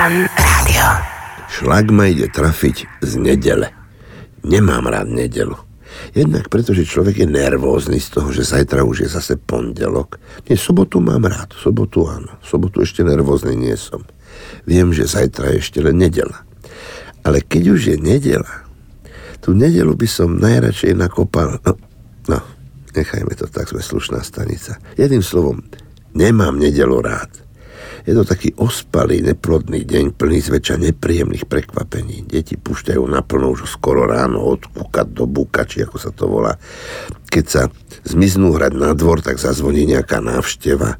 Fan Rádio. Šlak ma ide trafiť z nedele. Nemám rád nedelu. Jednak preto, že človek je nervózny z toho, že zajtra už je zase pondelok. Nie, sobotu mám rád, sobotu áno. Sobotu ešte nervózny nie som. Viem, že zajtra je ešte len nedela. Ale keď už je nedela, tú nedelu by som najradšej nakopal... No, no nechajme to tak, sme slušná stanica. Jedným slovom, nemám nedelu rád. Je to taký ospalý, neplodný deň, plný zväčša nepríjemných prekvapení. Deti púšťajú naplno už skoro ráno od kúka do búka, či ako sa to volá. Keď sa zmiznú hrať na dvor, tak zazvoní nejaká návšteva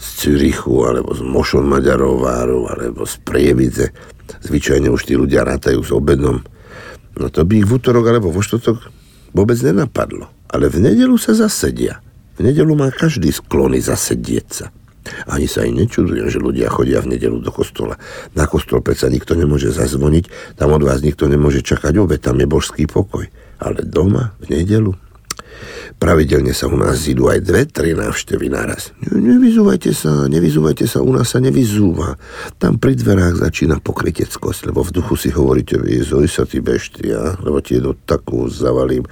z Cürichu, alebo z Mošon Maďarováru, alebo z Prievidze. Zvyčajne už tí ľudia rátajú s obedom. No to by ich v útorok alebo vo štvrtok vôbec nenapadlo. Ale v nedelu sa zasedia. V nedelu má každý sklony zasedieť sa. Ani sa aj nečudujem, že ľudia chodia v nedelu do kostola. Na kostol predsa nikto nemôže zazvoniť, tam od vás nikto nemôže čakať obed, tam je božský pokoj. Ale doma, v nedelu, Pravidelne sa u nás zídu aj dve, tri návštevy naraz. Nevyzúvajte sa, nevyzúvajte sa, u nás sa nevyzúva. Tam pri dverách začína pokryteckosť, lebo v duchu si hovoríte, vy zoj sa ty beštia, lebo ti jednu takú zavalím.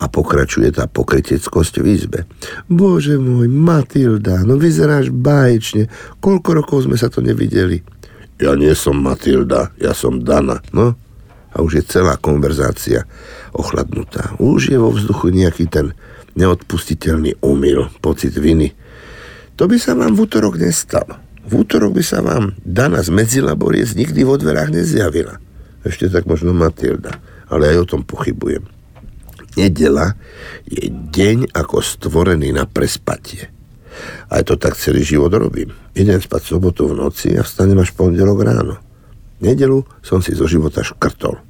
A pokračuje tá pokryteckosť v izbe. Bože môj, Matilda, no vyzeráš báječne. Koľko rokov sme sa to nevideli? Ja nie som Matilda, ja som Dana, no. A už je celá konverzácia ochladnutá. Už je vo vzduchu nejaký ten neodpustiteľný omyl, pocit viny. To by sa vám v útorok nestalo. V útorok by sa vám Dana z Medzilaboriec nikdy vo dverách nezjavila. Ešte tak možno Matilda, ale aj o tom pochybujem. Nedela je deň ako stvorený na prespatie. Aj to tak celý život robím. Idem spať sobotu v noci a vstanem až pondelok ráno. Nedelu som si zo života škrtol.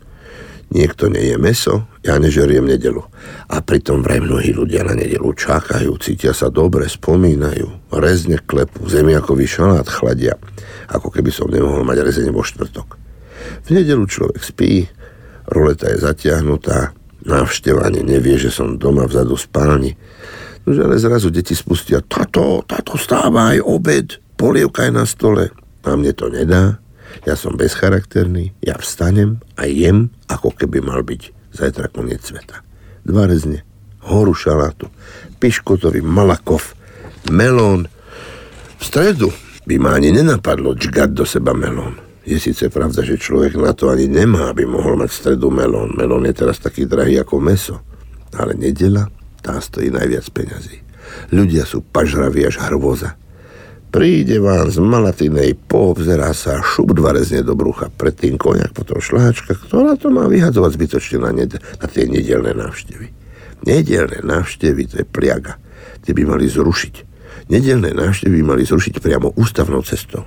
Niekto nie je meso, ja nežeriem nedelu. A pritom vraj mnohí ľudia na nedelu čakajú, cítia sa dobre, spomínajú, rezne klepú, zemiakový šalát chladia, ako keby som nemohol mať rezenie vo štvrtok. V nedelu človek spí, roleta je zatiahnutá, návštevanie nevie, že som doma vzadu spálni. Nože ale zrazu deti spustia, tato, tato, stávaj, obed, polievka je na stole. A mne to nedá, ja som bezcharakterný, ja vstanem a jem, ako keby mal byť zajtra koniec sveta. Dva rezne, horu šalátu, piškotový malakov, melón. V stredu by ma ani nenapadlo čgať do seba melón. Je síce pravda, že človek na to ani nemá, aby mohol mať v stredu melón. Melón je teraz taký drahý ako meso. Ale nedela, tá stojí najviac peňazí. Ľudia sú pažraví až hrvoza. Príde vám z Malatinej, poobzerá sa, šup dva rezne do brucha, predtým koniak, potom šláčka, ktorá to má vyhadzovať zbytočne na, ned- na tie nedelné návštevy. Nedelné návštevy, to je pliaga. Tie by mali zrušiť. Nedelné návštevy mali zrušiť priamo ústavnou cestou.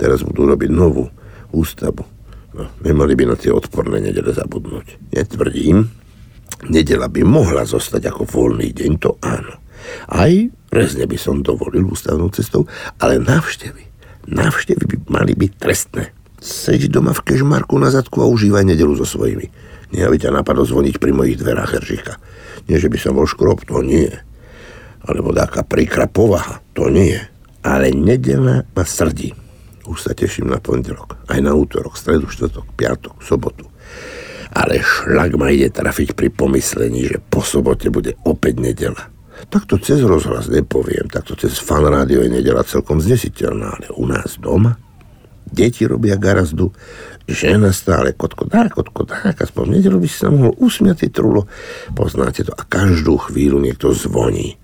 Teraz budú robiť novú ústavu. No, nemali by na tie odporné nedele zabudnúť. Netvrdím, nedela by mohla zostať ako voľný deň, to áno. Aj rezne by som dovolil ústavnou cestou, ale návštevy, návštevy by mali byť trestné. Seď doma v kežmarku na zadku a užívaj nedelu so svojimi. Nie, aby ťa napadlo zvoniť pri mojich dverách Eržika. Nie, že by som bol škrob, to nie. Alebo taká príkra povaha, to nie. Ale nedela ma srdí. Už sa teším na pondelok, aj na útorok, stredu, štvrtok, piatok, sobotu. Ale šlak ma ide trafiť pri pomyslení, že po sobote bude opäť nedela. Takto cez rozhlas nepoviem, takto cez fan rádio je nedela celkom znesiteľná, ale u nás doma deti robia garazdu, žena stále kotkodá, kotkodá, aspoň v by si sa mohol usmiať trulo. Poznáte to a každú chvíľu niekto zvoní.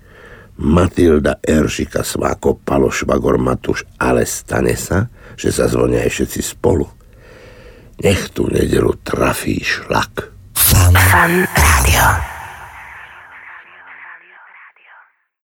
Matilda, Eržika, Sváko, Palo, Švagor, Matuš, ale stane sa, že sa zvonia aj všetci spolu. Nech tú nedelu trafí šlak. Fan rádio.